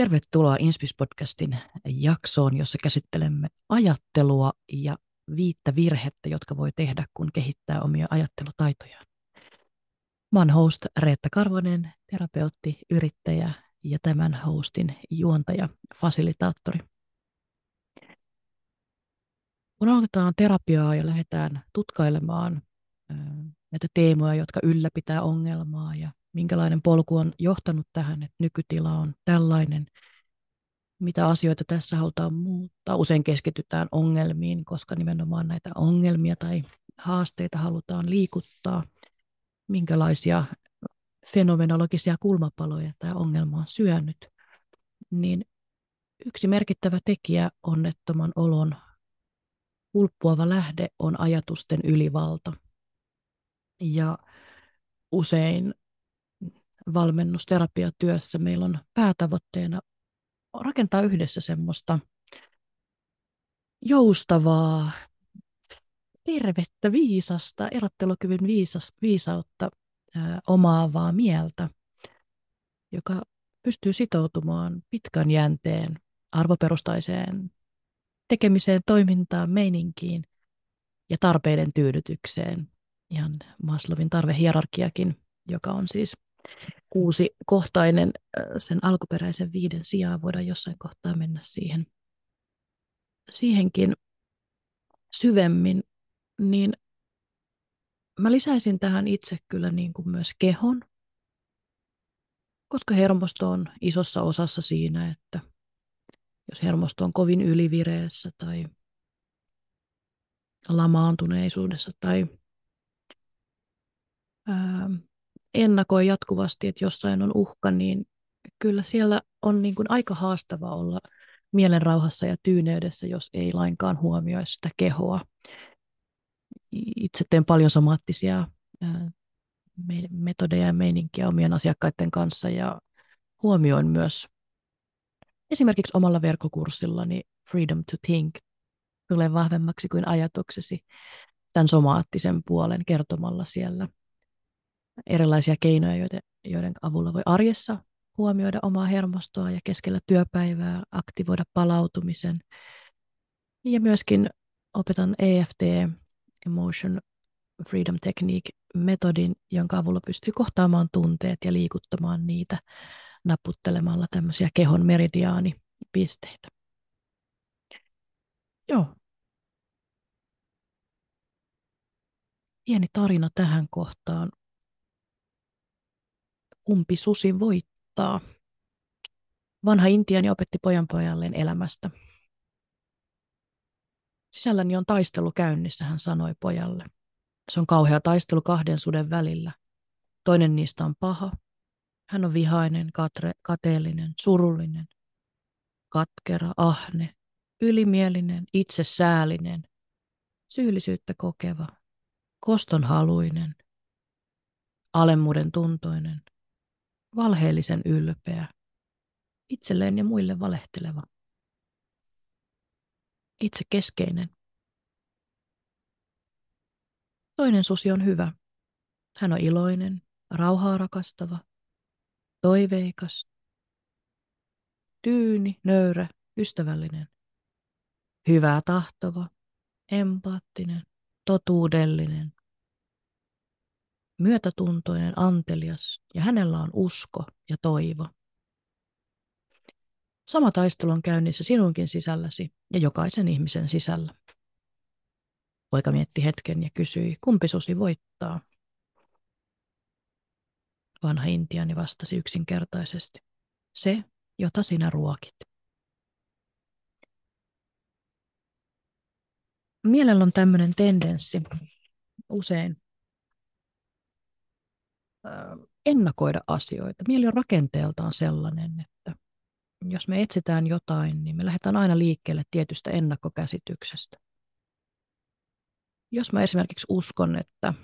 Tervetuloa Inspis-podcastin jaksoon, jossa käsittelemme ajattelua ja viittä virhettä, jotka voi tehdä, kun kehittää omia ajattelutaitojaan. Mä oon host Reetta Karvonen, terapeutti, yrittäjä ja tämän hostin juontaja, fasilitaattori. Kun aloitetaan terapiaa ja lähdetään tutkailemaan näitä teemoja, jotka ylläpitää ongelmaa ja minkälainen polku on johtanut tähän, että nykytila on tällainen, mitä asioita tässä halutaan muuttaa. Usein keskitytään ongelmiin, koska nimenomaan näitä ongelmia tai haasteita halutaan liikuttaa. Minkälaisia fenomenologisia kulmapaloja tämä ongelma on syönyt, niin yksi merkittävä tekijä onnettoman olon pulppuava lähde on ajatusten ylivalta. Ja usein valmennusterapiatyössä meillä on päätavoitteena rakentaa yhdessä semmoista joustavaa, tervettä, viisasta, erottelukyvyn viisas, viisautta ää, omaavaa mieltä, joka pystyy sitoutumaan pitkän jänteen arvoperustaiseen tekemiseen, toimintaan, meininkiin ja tarpeiden tyydytykseen. Ihan Maslowin tarvehierarkiakin, joka on siis kuusi kohtainen sen alkuperäisen viiden sijaan. Voidaan jossain kohtaa mennä siihen, siihenkin syvemmin. Niin mä lisäisin tähän itse kyllä niin kuin myös kehon, koska hermosto on isossa osassa siinä, että jos hermosto on kovin ylivireessä tai lamaantuneisuudessa tai ää, ennakoi jatkuvasti, että jossain on uhka, niin kyllä siellä on niin kuin aika haastava olla mielen rauhassa ja tyyneydessä, jos ei lainkaan huomioi sitä kehoa. Itse teen paljon somaattisia metodeja ja meininkiä omien asiakkaiden kanssa ja huomioin myös esimerkiksi omalla verkkokurssillani Freedom to Think tulee vahvemmaksi kuin ajatuksesi tämän somaattisen puolen kertomalla siellä – erilaisia keinoja, joiden, joiden avulla voi arjessa huomioida omaa hermostoa ja keskellä työpäivää aktivoida palautumisen. Ja myöskin opetan EFT, Emotion Freedom Technique, metodin, jonka avulla pystyy kohtaamaan tunteet ja liikuttamaan niitä naputtelemalla tämmöisiä kehon meridiaanipisteitä. Joo. Pieni tarina tähän kohtaan kumpi susi voittaa. Vanha intiani opetti pojan pojalleen elämästä. Sisälläni on taistelu käynnissä, hän sanoi pojalle. Se on kauhea taistelu kahden suden välillä. Toinen niistä on paha. Hän on vihainen, katre, kateellinen, surullinen, katkera, ahne, ylimielinen, itsesäällinen, syyllisyyttä kokeva, kostonhaluinen, alemmuuden tuntoinen, valheellisen ylpeä, itselleen ja muille valehteleva, itse keskeinen. Toinen susi on hyvä. Hän on iloinen, rauhaa rakastava, toiveikas, tyyni, nöyrä, ystävällinen, hyvää tahtova, empaattinen, totuudellinen, myötätuntoinen, antelias ja hänellä on usko ja toivo. Sama taistelu on käynnissä sinunkin sisälläsi ja jokaisen ihmisen sisällä. Poika mietti hetken ja kysyi, kumpi susi voittaa? Vanha intiani vastasi yksinkertaisesti. Se, jota sinä ruokit. Mielellä on tämmöinen tendenssi usein ennakoida asioita. Mieli on rakenteeltaan sellainen, että jos me etsitään jotain, niin me lähdetään aina liikkeelle tietystä ennakkokäsityksestä. Jos mä esimerkiksi uskon, että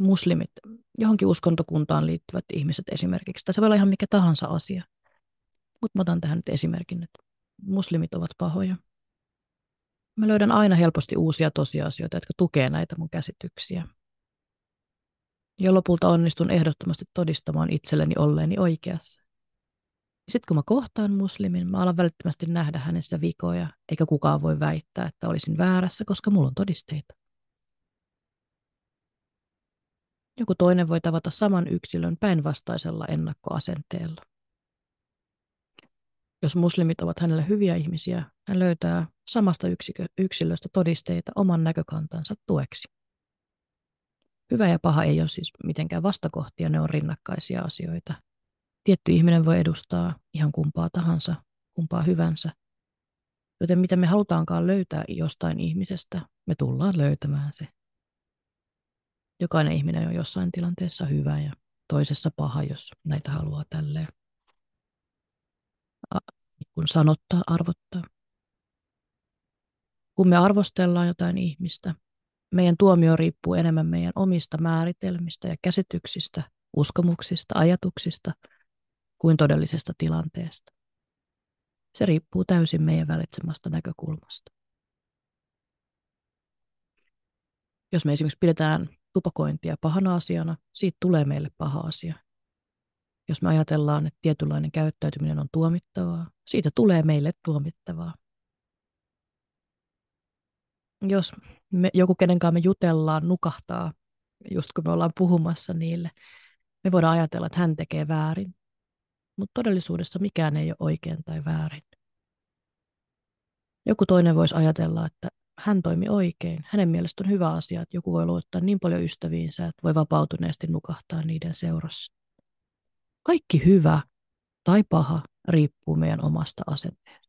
muslimit, johonkin uskontokuntaan liittyvät ihmiset esimerkiksi, tai se voi olla ihan mikä tahansa asia, mutta mä otan tähän nyt esimerkin, että muslimit ovat pahoja. Mä löydän aina helposti uusia tosiasioita, jotka tukevat näitä mun käsityksiä ja lopulta onnistun ehdottomasti todistamaan itselleni olleeni oikeassa. Sitten kun mä kohtaan muslimin, mä alan välittömästi nähdä hänestä vikoja, eikä kukaan voi väittää, että olisin väärässä, koska mulla on todisteita. Joku toinen voi tavata saman yksilön päinvastaisella ennakkoasenteella. Jos muslimit ovat hänelle hyviä ihmisiä, hän löytää samasta yksikö, yksilöstä todisteita oman näkökantansa tueksi. Hyvä ja paha ei ole siis mitenkään vastakohtia, ne on rinnakkaisia asioita. Tietty ihminen voi edustaa ihan kumpaa tahansa, kumpaa hyvänsä. Joten mitä me halutaankaan löytää jostain ihmisestä, me tullaan löytämään se. Jokainen ihminen on jossain tilanteessa hyvä ja toisessa paha, jos näitä haluaa tälleen kun sanottaa, arvottaa. Kun me arvostellaan jotain ihmistä, meidän tuomio riippuu enemmän meidän omista määritelmistä ja käsityksistä, uskomuksista, ajatuksista kuin todellisesta tilanteesta. Se riippuu täysin meidän valitsemasta näkökulmasta. Jos me esimerkiksi pidetään tupakointia pahana asiana, siitä tulee meille paha asia. Jos me ajatellaan, että tietynlainen käyttäytyminen on tuomittavaa, siitä tulee meille tuomittavaa. Jos me, joku, kenenkaan me jutellaan, nukahtaa, just kun me ollaan puhumassa niille, me voidaan ajatella, että hän tekee väärin. Mutta todellisuudessa mikään ei ole oikein tai väärin. Joku toinen voisi ajatella, että hän toimi oikein. Hänen mielestä on hyvä asia, että joku voi luottaa niin paljon ystäviinsä, että voi vapautuneesti nukahtaa niiden seurassa. Kaikki hyvä tai paha riippuu meidän omasta asenteesta.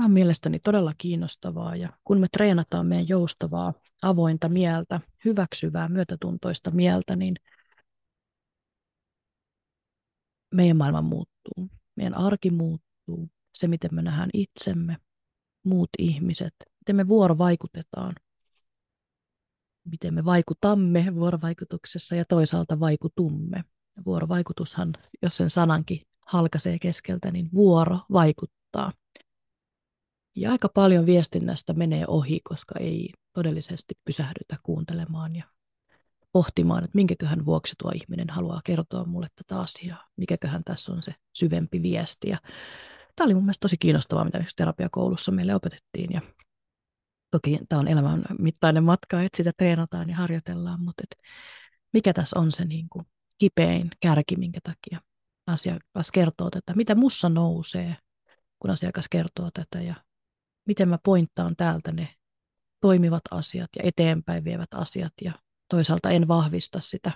Tämä on mielestäni todella kiinnostavaa ja kun me treenataan meidän joustavaa, avointa mieltä, hyväksyvää, myötätuntoista mieltä, niin meidän maailma muuttuu, meidän arki muuttuu, se miten me nähdään itsemme, muut ihmiset, miten me vuorovaikutetaan – miten me vaikutamme vuorovaikutuksessa ja toisaalta vaikutumme. Vuorovaikutushan, jos sen sanankin halkaisee keskeltä, niin vuoro vaikuttaa. Ja aika paljon viestinnästä menee ohi, koska ei todellisesti pysähdytä kuuntelemaan ja pohtimaan, että minkäköhän vuoksi tuo ihminen haluaa kertoa mulle tätä asiaa, mikäköhän tässä on se syvempi viesti. Ja tämä oli mun mielestä tosi kiinnostavaa, mitä terapiakoulussa meille opetettiin. Ja Toki tämä on elämän mittainen matka, että sitä treenataan ja harjoitellaan, mutta et mikä tässä on se niin kuin kipein kärki, minkä takia asiakas kertoo tätä, mitä mussa nousee, kun asiakas kertoo tätä ja miten mä pointtaan täältä ne toimivat asiat ja eteenpäin vievät asiat ja toisaalta en vahvista sitä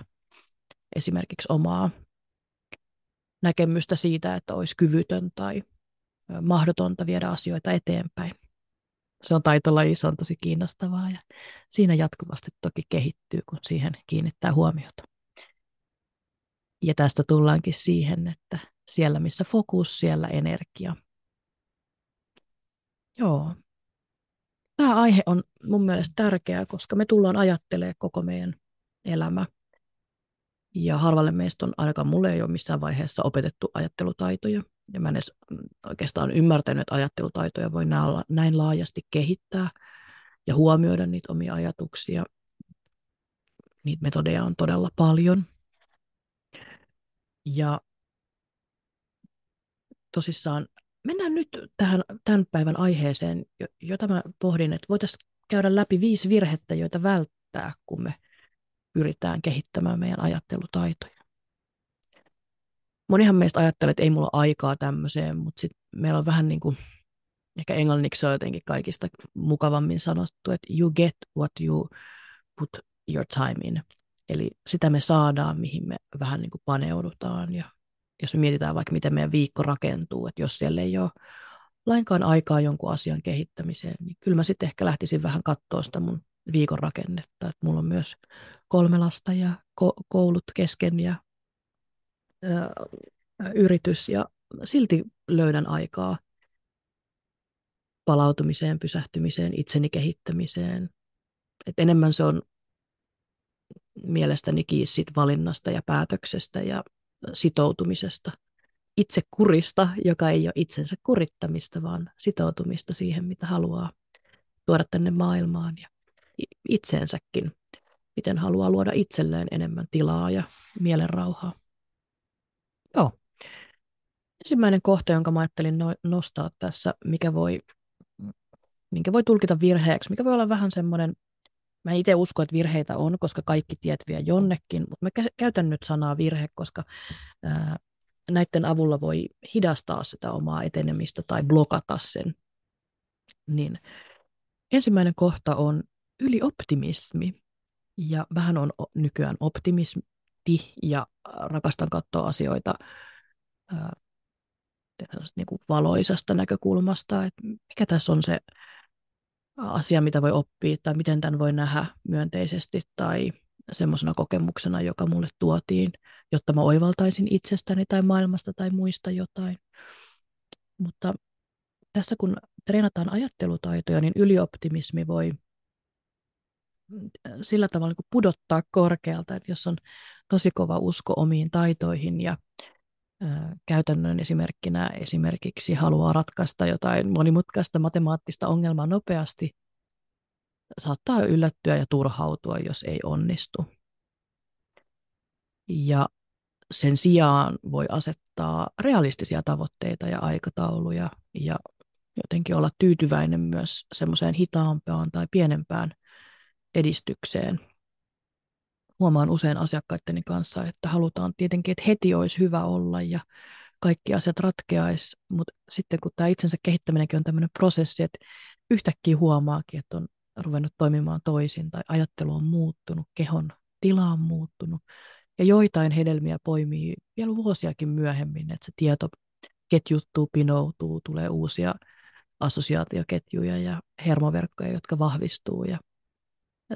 esimerkiksi omaa näkemystä siitä, että olisi kyvytön tai mahdotonta viedä asioita eteenpäin se on taitolaji, se on tosi kiinnostavaa ja siinä jatkuvasti toki kehittyy, kun siihen kiinnittää huomiota. Ja tästä tullaankin siihen, että siellä missä fokus, siellä energia. Joo. Tämä aihe on mun mielestä tärkeä, koska me tullaan ajattelemaan koko meidän elämä. Ja harvalle meistä on, ainakaan mulle ei ole missään vaiheessa opetettu ajattelutaitoja. Ja mä en edes mm, oikeastaan ymmärtänyt, että ajattelutaitoja voi näin laajasti kehittää ja huomioida niitä omia ajatuksia. Niitä metodeja on todella paljon. Ja tosissaan mennään nyt tähän tämän päivän aiheeseen, jota mä pohdin, että voitaisiin käydä läpi viisi virhettä, joita välttää, kun me pyritään kehittämään meidän ajattelutaitoja monihan meistä ajattelee, että ei mulla aikaa tämmöiseen, mutta sitten meillä on vähän niin kuin, ehkä englanniksi se on jotenkin kaikista mukavammin sanottu, että you get what you put your time in. Eli sitä me saadaan, mihin me vähän niin kuin paneudutaan. Ja jos me mietitään vaikka, miten meidän viikko rakentuu, että jos siellä ei ole lainkaan aikaa jonkun asian kehittämiseen, niin kyllä mä sitten ehkä lähtisin vähän katsoa sitä mun viikon rakennetta. Että mulla on myös kolme lasta ja koulut kesken ja yritys ja silti löydän aikaa palautumiseen, pysähtymiseen, itseni kehittämiseen. Et enemmän se on mielestäni kiinni valinnasta ja päätöksestä ja sitoutumisesta. Itse kurista, joka ei ole itsensä kurittamista, vaan sitoutumista siihen, mitä haluaa tuoda tänne maailmaan ja itseensäkin, miten haluaa luoda itselleen enemmän tilaa ja mielenrauhaa. Joo. Ensimmäinen kohta, jonka mä ajattelin no- nostaa tässä, mikä voi, minkä voi tulkita virheeksi, mikä voi olla vähän semmoinen, mä itse usko, että virheitä on, koska kaikki tiet vie jonnekin, mutta mä käytän nyt sanaa virhe, koska ää, näiden avulla voi hidastaa sitä omaa etenemistä tai blokata sen. Niin ensimmäinen kohta on ylioptimismi. Ja vähän on nykyään optimismi ja rakastan katsoa asioita ää, niin kuin valoisasta näkökulmasta, että mikä tässä on se asia, mitä voi oppia tai miten tämän voi nähdä myönteisesti tai semmoisena kokemuksena, joka mulle tuotiin, jotta mä oivaltaisin itsestäni tai maailmasta tai muista jotain. Mutta tässä kun treenataan ajattelutaitoja, niin ylioptimismi voi sillä tavalla niin pudottaa korkealta, että jos on tosi kova usko omiin taitoihin ja käytännön esimerkkinä esimerkiksi haluaa ratkaista jotain monimutkaista matemaattista ongelmaa nopeasti, saattaa yllättyä ja turhautua, jos ei onnistu. Ja sen sijaan voi asettaa realistisia tavoitteita ja aikatauluja ja jotenkin olla tyytyväinen myös semmoiseen hitaampaan tai pienempään edistykseen. Huomaan usein asiakkaiden kanssa, että halutaan tietenkin, että heti olisi hyvä olla ja kaikki asiat ratkeaisi, mutta sitten kun tämä itsensä kehittäminenkin on tämmöinen prosessi, että yhtäkkiä huomaakin, että on ruvennut toimimaan toisin tai ajattelu on muuttunut, kehon tila on muuttunut ja joitain hedelmiä poimii vielä vuosiakin myöhemmin, että se tieto ketjuttuu, pinoutuu, tulee uusia assosiaatioketjuja ja hermoverkkoja, jotka vahvistuu ja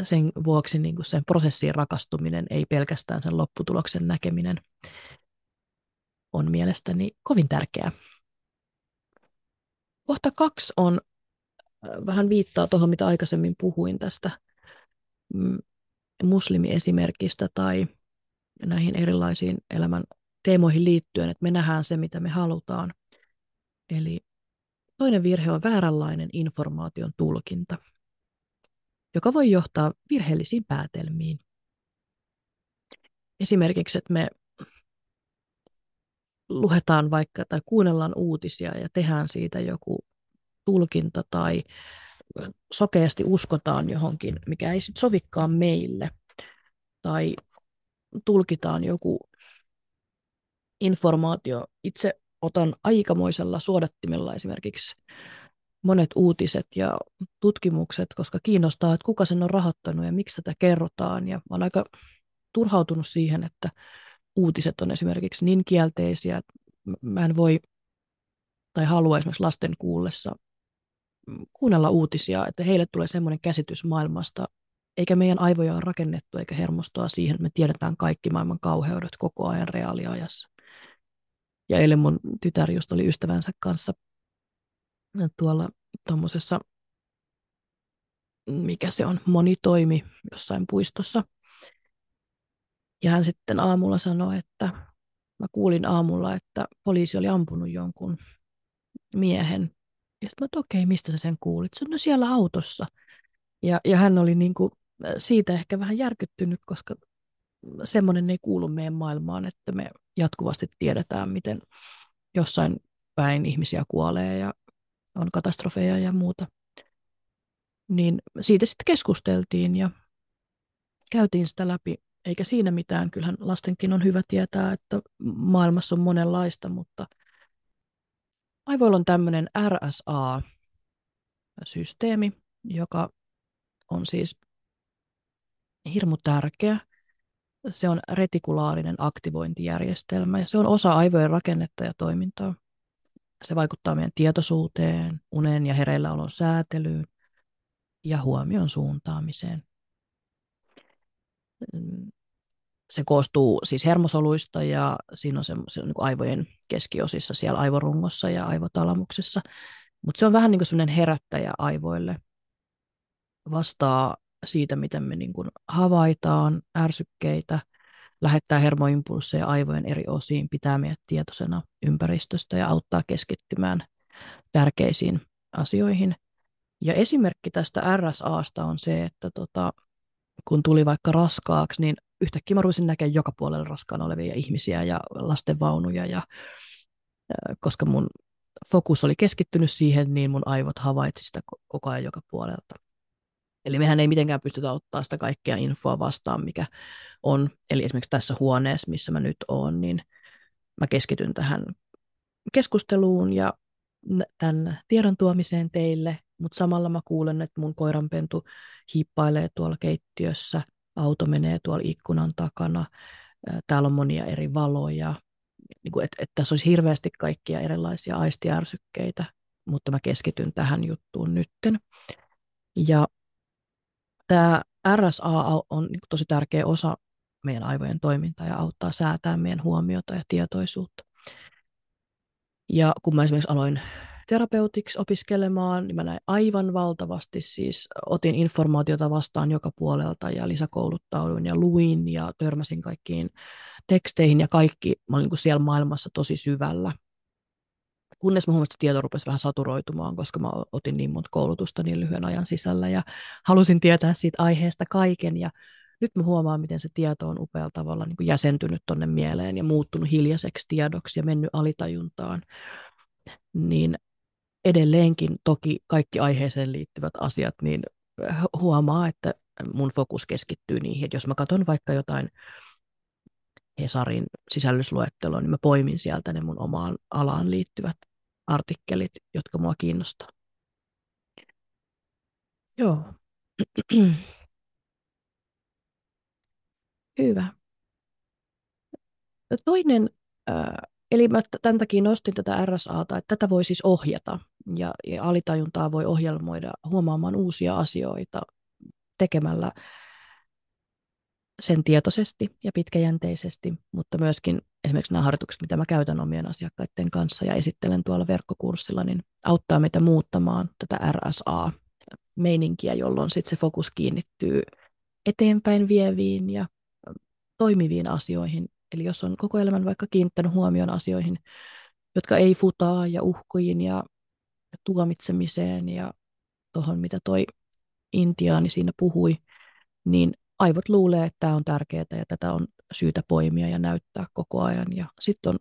sen vuoksi niin kuin sen prosessiin rakastuminen, ei pelkästään sen lopputuloksen näkeminen, on mielestäni kovin tärkeää. Kohta kaksi on äh, vähän viittaa tuohon, mitä aikaisemmin puhuin tästä mm, muslimiesimerkistä tai näihin erilaisiin elämän teemoihin liittyen, että me nähdään se, mitä me halutaan. Eli toinen virhe on vääränlainen informaation tulkinta joka voi johtaa virheellisiin päätelmiin. Esimerkiksi, että me luetaan vaikka tai kuunnellaan uutisia ja tehdään siitä joku tulkinta tai sokeasti uskotaan johonkin, mikä ei sitten sovikaan meille. Tai tulkitaan joku informaatio. Itse otan aikamoisella suodattimella esimerkiksi monet uutiset ja tutkimukset, koska kiinnostaa, että kuka sen on rahoittanut ja miksi tätä kerrotaan. Ja mä olen aika turhautunut siihen, että uutiset on esimerkiksi niin kielteisiä, että mä en voi tai halua esimerkiksi lasten kuullessa kuunnella uutisia, että heille tulee semmoinen käsitys maailmasta, eikä meidän aivoja ole rakennettu eikä hermostoa siihen, että me tiedetään kaikki maailman kauheudet koko ajan reaaliajassa. Ja eilen mun tytär just oli ystävänsä kanssa tuolla tuommoisessa, mikä se on, monitoimi jossain puistossa. Ja hän sitten aamulla sanoi, että mä kuulin aamulla, että poliisi oli ampunut jonkun miehen. Ja sitten mä että okei, okay, mistä sä sen kuulit? Se on no siellä autossa. Ja, ja hän oli niin kuin siitä ehkä vähän järkyttynyt, koska semmoinen ei kuulu meidän maailmaan, että me jatkuvasti tiedetään, miten jossain päin ihmisiä kuolee ja on katastrofeja ja muuta. Niin siitä sitten keskusteltiin ja käytiin sitä läpi, eikä siinä mitään. Kyllähän lastenkin on hyvä tietää, että maailmassa on monenlaista, mutta aivoilla on tämmöinen RSA-systeemi, joka on siis hirmu tärkeä. Se on retikulaarinen aktivointijärjestelmä ja se on osa aivojen rakennetta ja toimintaa. Se vaikuttaa meidän tietoisuuteen, unen ja hereilläolon säätelyyn ja huomion suuntaamiseen. Se koostuu siis hermosoluista ja siinä on se, se on niin aivojen keskiosissa siellä aivorungossa ja aivotalamuksessa. Mutta se on vähän niin kuin sellainen herättäjä aivoille. Vastaa siitä, miten me niin kuin havaitaan ärsykkeitä, lähettää hermoimpulsseja aivojen eri osiin, pitää meidät tietoisena ympäristöstä ja auttaa keskittymään tärkeisiin asioihin. Ja esimerkki tästä RSAsta on se, että tota, kun tuli vaikka raskaaksi, niin yhtäkkiä mä ruusin näkemään joka puolella raskaana olevia ihmisiä ja lastenvaunuja, ja, koska mun fokus oli keskittynyt siihen, niin mun aivot havaitsi sitä koko ajan joka puolelta. Eli mehän ei mitenkään pystytä ottaa sitä kaikkea infoa vastaan, mikä on. Eli esimerkiksi tässä huoneessa, missä mä nyt oon, niin mä keskityn tähän keskusteluun ja tämän tiedon tuomiseen teille, mutta samalla mä kuulen, että mun koiranpentu hiippailee tuolla keittiössä, auto menee tuolla ikkunan takana, täällä on monia eri valoja, niin kuin, että, että tässä olisi hirveästi kaikkia erilaisia aistiärsykkeitä, mutta mä keskityn tähän juttuun nytten. Ja tämä RSA on niin tosi tärkeä osa meidän aivojen toimintaa ja auttaa säätää meidän huomiota ja tietoisuutta. Ja kun mä esimerkiksi aloin terapeutiksi opiskelemaan, niin mä näin aivan valtavasti siis, otin informaatiota vastaan joka puolelta ja lisäkouluttauduin ja luin ja törmäsin kaikkiin teksteihin ja kaikki, mä olin niin kuin siellä maailmassa tosi syvällä. Kunnes mä huomasin, että tieto rupesi vähän saturoitumaan, koska mä otin niin monta koulutusta niin lyhyen ajan sisällä ja halusin tietää siitä aiheesta kaiken ja nyt mä huomaan, miten se tieto on upealla tavalla niin kuin jäsentynyt tonne mieleen ja muuttunut hiljaiseksi tiedoksi ja mennyt alitajuntaan. Niin edelleenkin toki kaikki aiheeseen liittyvät asiat, niin huomaa, että mun fokus keskittyy niihin. Että jos mä katson vaikka jotain Hesarin sisällysluetteloa, niin mä poimin sieltä ne mun omaan alaan liittyvät artikkelit, jotka mua kiinnostaa. Joo. Hyvä. Toinen, eli mä tämän takia nostin tätä RSAta, että tätä voi siis ohjata ja, ja alitajuntaa voi ohjelmoida huomaamaan uusia asioita tekemällä sen tietoisesti ja pitkäjänteisesti, mutta myöskin esimerkiksi nämä harjoitukset, mitä mä käytän omien asiakkaiden kanssa ja esittelen tuolla verkkokurssilla, niin auttaa meitä muuttamaan tätä RSA-meininkiä, jolloin sitten se fokus kiinnittyy eteenpäin vieviin ja toimiviin asioihin. Eli jos on koko elämän vaikka kiinnittänyt huomioon asioihin, jotka ei futaa ja uhkoihin ja tuomitsemiseen ja tuohon, mitä toi intiaani siinä puhui, niin aivot luulee, että tämä on tärkeää ja tätä on syytä poimia ja näyttää koko ajan. Ja sitten on,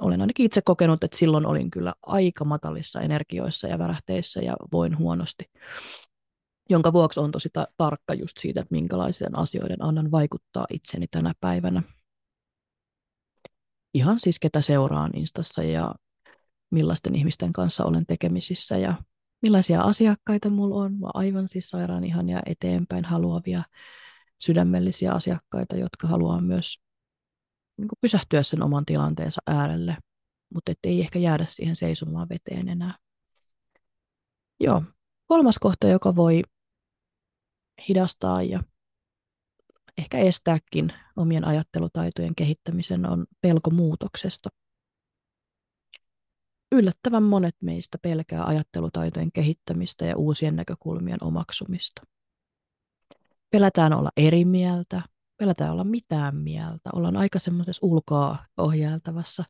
olen ainakin itse kokenut, että silloin olin kyllä aika matalissa energioissa ja värähteissä ja voin huonosti. Jonka vuoksi on tosi ta- tarkka just siitä, että minkälaisen asioiden annan vaikuttaa itseni tänä päivänä. Ihan siis ketä seuraan Instassa ja millaisten ihmisten kanssa olen tekemisissä ja millaisia asiakkaita mulla on. Mä aivan siis sairaan ihania eteenpäin haluavia sydämellisiä asiakkaita, jotka haluaa myös niin kuin pysähtyä sen oman tilanteensa äärelle, mutta ei ehkä jäädä siihen seisomaan veteen enää. Joo. Kolmas kohta, joka voi hidastaa ja ehkä estääkin omien ajattelutaitojen kehittämisen, on pelko muutoksesta. Yllättävän monet meistä pelkää ajattelutaitojen kehittämistä ja uusien näkökulmien omaksumista. Pelätään olla eri mieltä, pelätään olla mitään mieltä. Ollaan aika semmoisessa ulkoa ohjailtavassa,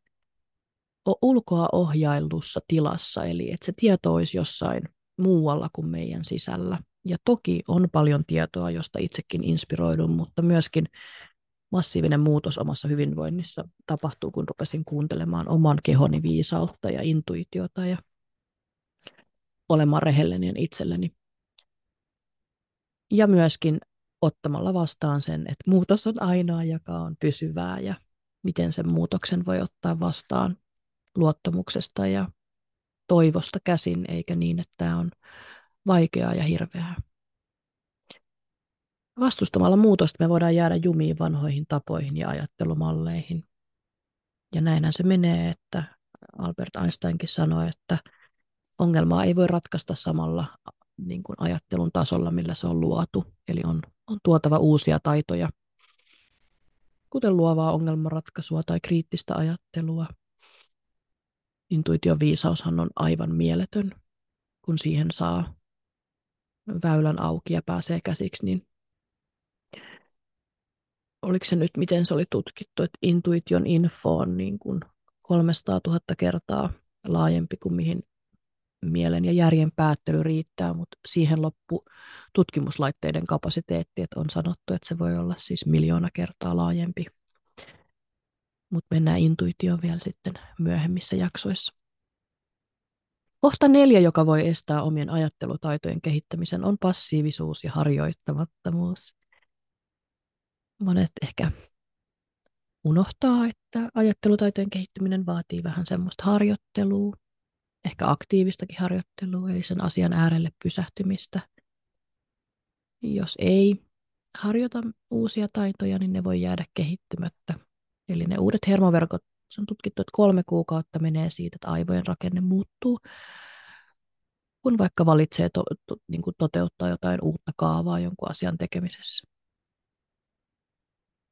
ulkoa ohjaillussa tilassa, eli että se tieto olisi jossain muualla kuin meidän sisällä. Ja toki on paljon tietoa, josta itsekin inspiroidun, mutta myöskin massiivinen muutos omassa hyvinvoinnissa tapahtuu, kun rupesin kuuntelemaan oman kehoni viisautta ja intuitiota ja olemaan rehellinen itselleni. Ja myöskin ottamalla vastaan sen, että muutos on ainoa, joka on pysyvää ja miten sen muutoksen voi ottaa vastaan luottamuksesta ja toivosta käsin, eikä niin, että tämä on vaikeaa ja hirveää. Vastustamalla muutosta me voidaan jäädä jumiin vanhoihin tapoihin ja ajattelumalleihin. Ja näinhän se menee, että Albert Einsteinkin sanoi, että ongelmaa ei voi ratkaista samalla niin kuin ajattelun tasolla, millä se on luotu. Eli on, on tuotava uusia taitoja, kuten luovaa ongelmanratkaisua tai kriittistä ajattelua. Intuition viisaushan on aivan mieletön, kun siihen saa väylän auki ja pääsee käsiksi, niin oliko se nyt, miten se oli tutkittu, että intuition info on niin kuin 300 000 kertaa laajempi kuin mihin mielen ja järjen päättely riittää, mutta siihen loppu tutkimuslaitteiden kapasiteetti, että on sanottu, että se voi olla siis miljoona kertaa laajempi. Mutta mennään intuitioon vielä sitten myöhemmissä jaksoissa. Kohta neljä, joka voi estää omien ajattelutaitojen kehittämisen, on passiivisuus ja harjoittamattomuus. Monet ehkä unohtaa, että ajattelutaitojen kehittyminen vaatii vähän semmoista harjoittelua, ehkä aktiivistakin harjoittelua, eli sen asian äärelle pysähtymistä. Jos ei harjoita uusia taitoja, niin ne voi jäädä kehittymättä. Eli ne uudet hermoverkot, se on tutkittu, että kolme kuukautta menee siitä, että aivojen rakenne muuttuu, kun vaikka valitsee to, to, niin kuin toteuttaa jotain uutta kaavaa jonkun asian tekemisessä.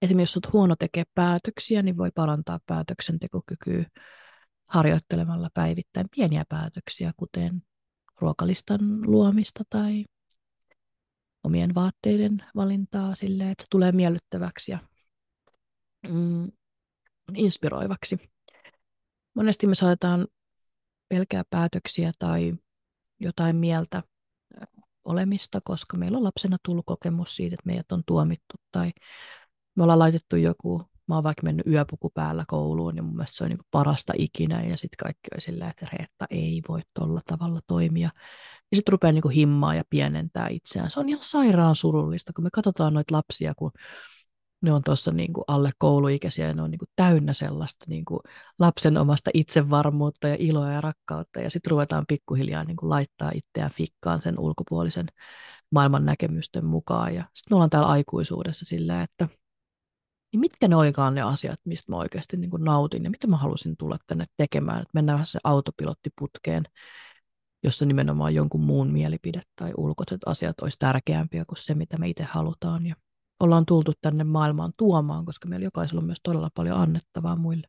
Esimerkiksi jos olet huono tekee päätöksiä, niin voi parantaa päätöksentekokykyä harjoittelemalla päivittäin pieniä päätöksiä, kuten ruokalistan luomista tai omien vaatteiden valintaa silleen, että se tulee miellyttäväksi ja mm, inspiroivaksi. Monesti me saatetaan pelkää päätöksiä tai jotain mieltä olemista, koska meillä on lapsena tullut kokemus siitä, että meidät on tuomittu tai me ollaan laitettu joku, mä oon vaikka mennyt yöpuku päällä kouluun ja mun mielestä se on niin parasta ikinä ja sitten kaikki on silleen, että Reetta ei voi tolla tavalla toimia. Ja sitten rupeaa niin himmaa ja pienentää itseään. Se on ihan sairaan surullista, kun me katsotaan noita lapsia, kun ne on tuossa niin alle kouluikäisiä ja ne on niin kuin täynnä sellaista niin kuin lapsen omasta itsevarmuutta ja iloa ja rakkautta. Ja sitten ruvetaan pikkuhiljaa niin kuin laittaa itseään fikkaan sen ulkopuolisen maailman näkemysten mukaan. Ja sitten me ollaan täällä aikuisuudessa sillä, että niin mitkä ne olikaan ne asiat, mistä mä oikeasti niin kuin nautin ja mitä mä halusin tulla tänne tekemään. Että mennään se autopilottiputkeen, jossa nimenomaan jonkun muun mielipide tai ulkoiset asiat olisi tärkeämpiä kuin se, mitä me itse halutaan. Ja ollaan tultu tänne maailmaan tuomaan, koska meillä jokaisella on myös todella paljon annettavaa muille.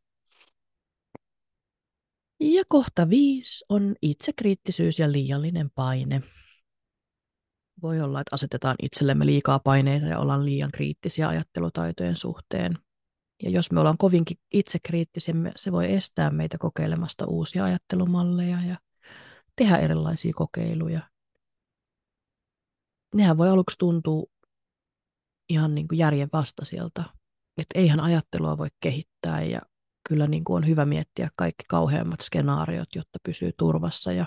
Ja kohta viisi on itsekriittisyys ja liiallinen paine. Voi olla, että asetetaan itsellemme liikaa paineita ja ollaan liian kriittisiä ajattelutaitojen suhteen. Ja jos me ollaan kovinkin itsekriittisiä, se voi estää meitä kokeilemasta uusia ajattelumalleja ja tehdä erilaisia kokeiluja. Nehän voi aluksi tuntua ihan niin kuin järjen vastaisilta, että eihän ajattelua voi kehittää ja kyllä niin kuin on hyvä miettiä kaikki kauheammat skenaariot, jotta pysyy turvassa ja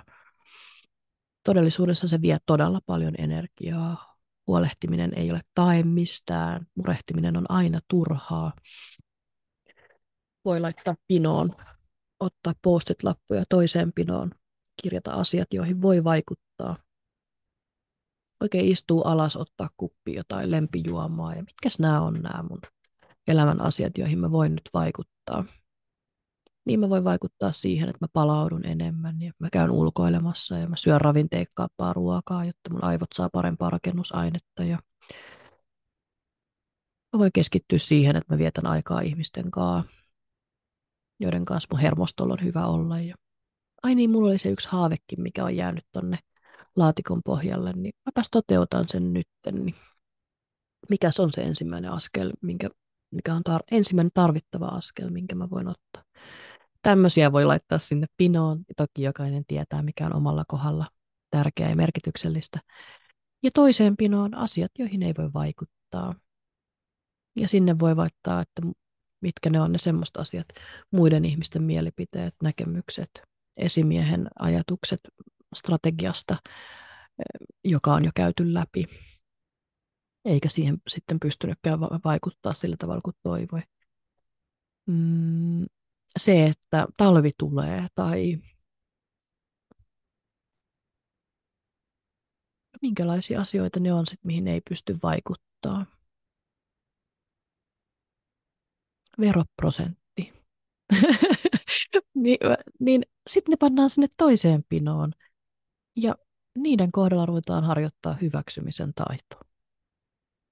todellisuudessa se vie todella paljon energiaa. Huolehtiminen ei ole tae mistään, murehtiminen on aina turhaa. Voi laittaa pinoon, ottaa postit-lappuja toiseen pinoon, kirjata asiat, joihin voi vaikuttaa. Oikein istuu alas, ottaa kuppi jotain lempijuomaa ja mitkäs nämä on nämä mun elämän asiat, joihin mä voin nyt vaikuttaa niin mä voin vaikuttaa siihen, että mä palaudun enemmän ja mä käyn ulkoilemassa ja mä syön ravinteikkaappaa ruokaa, jotta mun aivot saa parempaa rakennusainetta ja mä voin keskittyä siihen, että mä vietän aikaa ihmisten kanssa, joiden kanssa mun hermostolla on hyvä olla. Ja... Ai niin, mulla oli se yksi haavekin, mikä on jäänyt tonne laatikon pohjalle, niin mäpäs toteutan sen nytten. Niin mikä on se ensimmäinen askel, minkä, mikä on tar- ensimmäinen tarvittava askel, minkä mä voin ottaa tämmöisiä voi laittaa sinne pinoon. Toki jokainen tietää, mikä on omalla kohdalla tärkeää ja merkityksellistä. Ja toiseen pinoon asiat, joihin ei voi vaikuttaa. Ja sinne voi vaihtaa, että mitkä ne on ne semmoiset asiat, muiden ihmisten mielipiteet, näkemykset, esimiehen ajatukset strategiasta, joka on jo käyty läpi, eikä siihen sitten pystynytkään vaikuttaa sillä tavalla kuin toivoi. Mm, se, että talvi tulee tai minkälaisia asioita ne on sit, mihin ei pysty vaikuttaa. Veroprosentti. niin, niin sitten ne pannaan sinne toiseen pinoon ja niiden kohdalla ruvetaan harjoittaa hyväksymisen taitoa.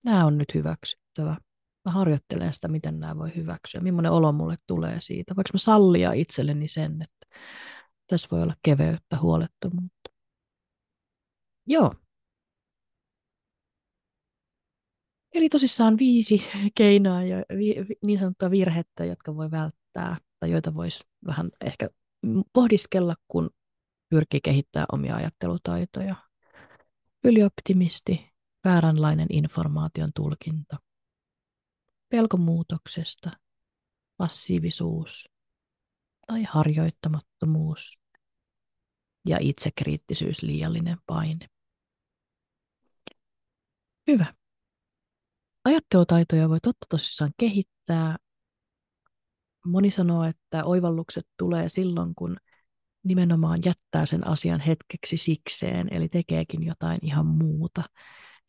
Nämä on nyt hyväksyttävä mä harjoittelen sitä, miten nämä voi hyväksyä, millainen olo mulle tulee siitä. Voinko mä sallia itselleni sen, että tässä voi olla keveyttä, huolettomuutta. Joo. Eli tosissaan viisi keinoa ja vi, niin sanottua virhettä, jotka voi välttää tai joita voisi vähän ehkä pohdiskella, kun pyrkii kehittämään omia ajattelutaitoja. Ylioptimisti, vääränlainen informaation tulkinta, pelko muutoksesta, passiivisuus tai harjoittamattomuus ja itsekriittisyys, liiallinen paine. Hyvä. Ajattelutaitoja voi totta tosissaan kehittää. Moni sanoo, että oivallukset tulee silloin, kun nimenomaan jättää sen asian hetkeksi sikseen, eli tekeekin jotain ihan muuta.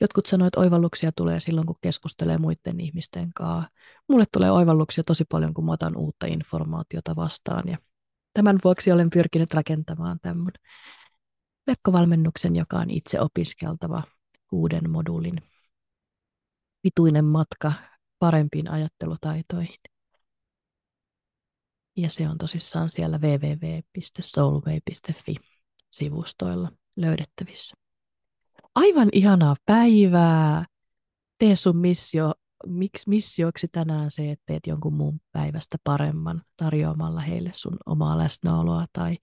Jotkut sanoivat, että oivalluksia tulee silloin, kun keskustelee muiden ihmisten kanssa. Mulle tulee oivalluksia tosi paljon, kun mä otan uutta informaatiota vastaan. Ja tämän vuoksi olen pyrkinyt rakentamaan tämän verkkovalmennuksen, joka on itse opiskeltava uuden modulin pituinen matka parempiin ajattelutaitoihin. Ja se on tosissaan siellä www.soulway.fi-sivustoilla löydettävissä. Aivan ihanaa päivää! Tee sun missio, miksi missioksi tänään se, että teet jonkun muun päivästä paremman tarjoamalla heille sun omaa läsnäoloa tai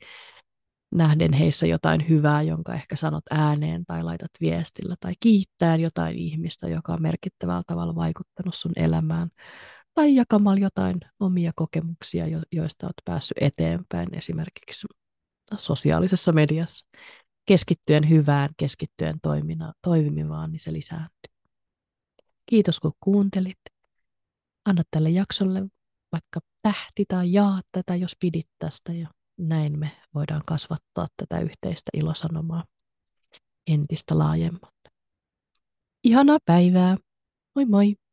nähden heissä jotain hyvää, jonka ehkä sanot ääneen tai laitat viestillä, tai kiittää jotain ihmistä, joka on merkittävällä tavalla vaikuttanut sun elämään, tai jakamalla jotain omia kokemuksia, joista olet päässyt eteenpäin esimerkiksi sosiaalisessa mediassa. Keskittyen hyvään, keskittyen toimina, toimivaan, niin se lisääntyy. Kiitos kun kuuntelit. Anna tälle jaksolle vaikka tähti tai jaa tätä, jos pidit tästä. Ja näin me voidaan kasvattaa tätä yhteistä ilosanomaa entistä laajemmalle. Ihanaa päivää. Moi moi!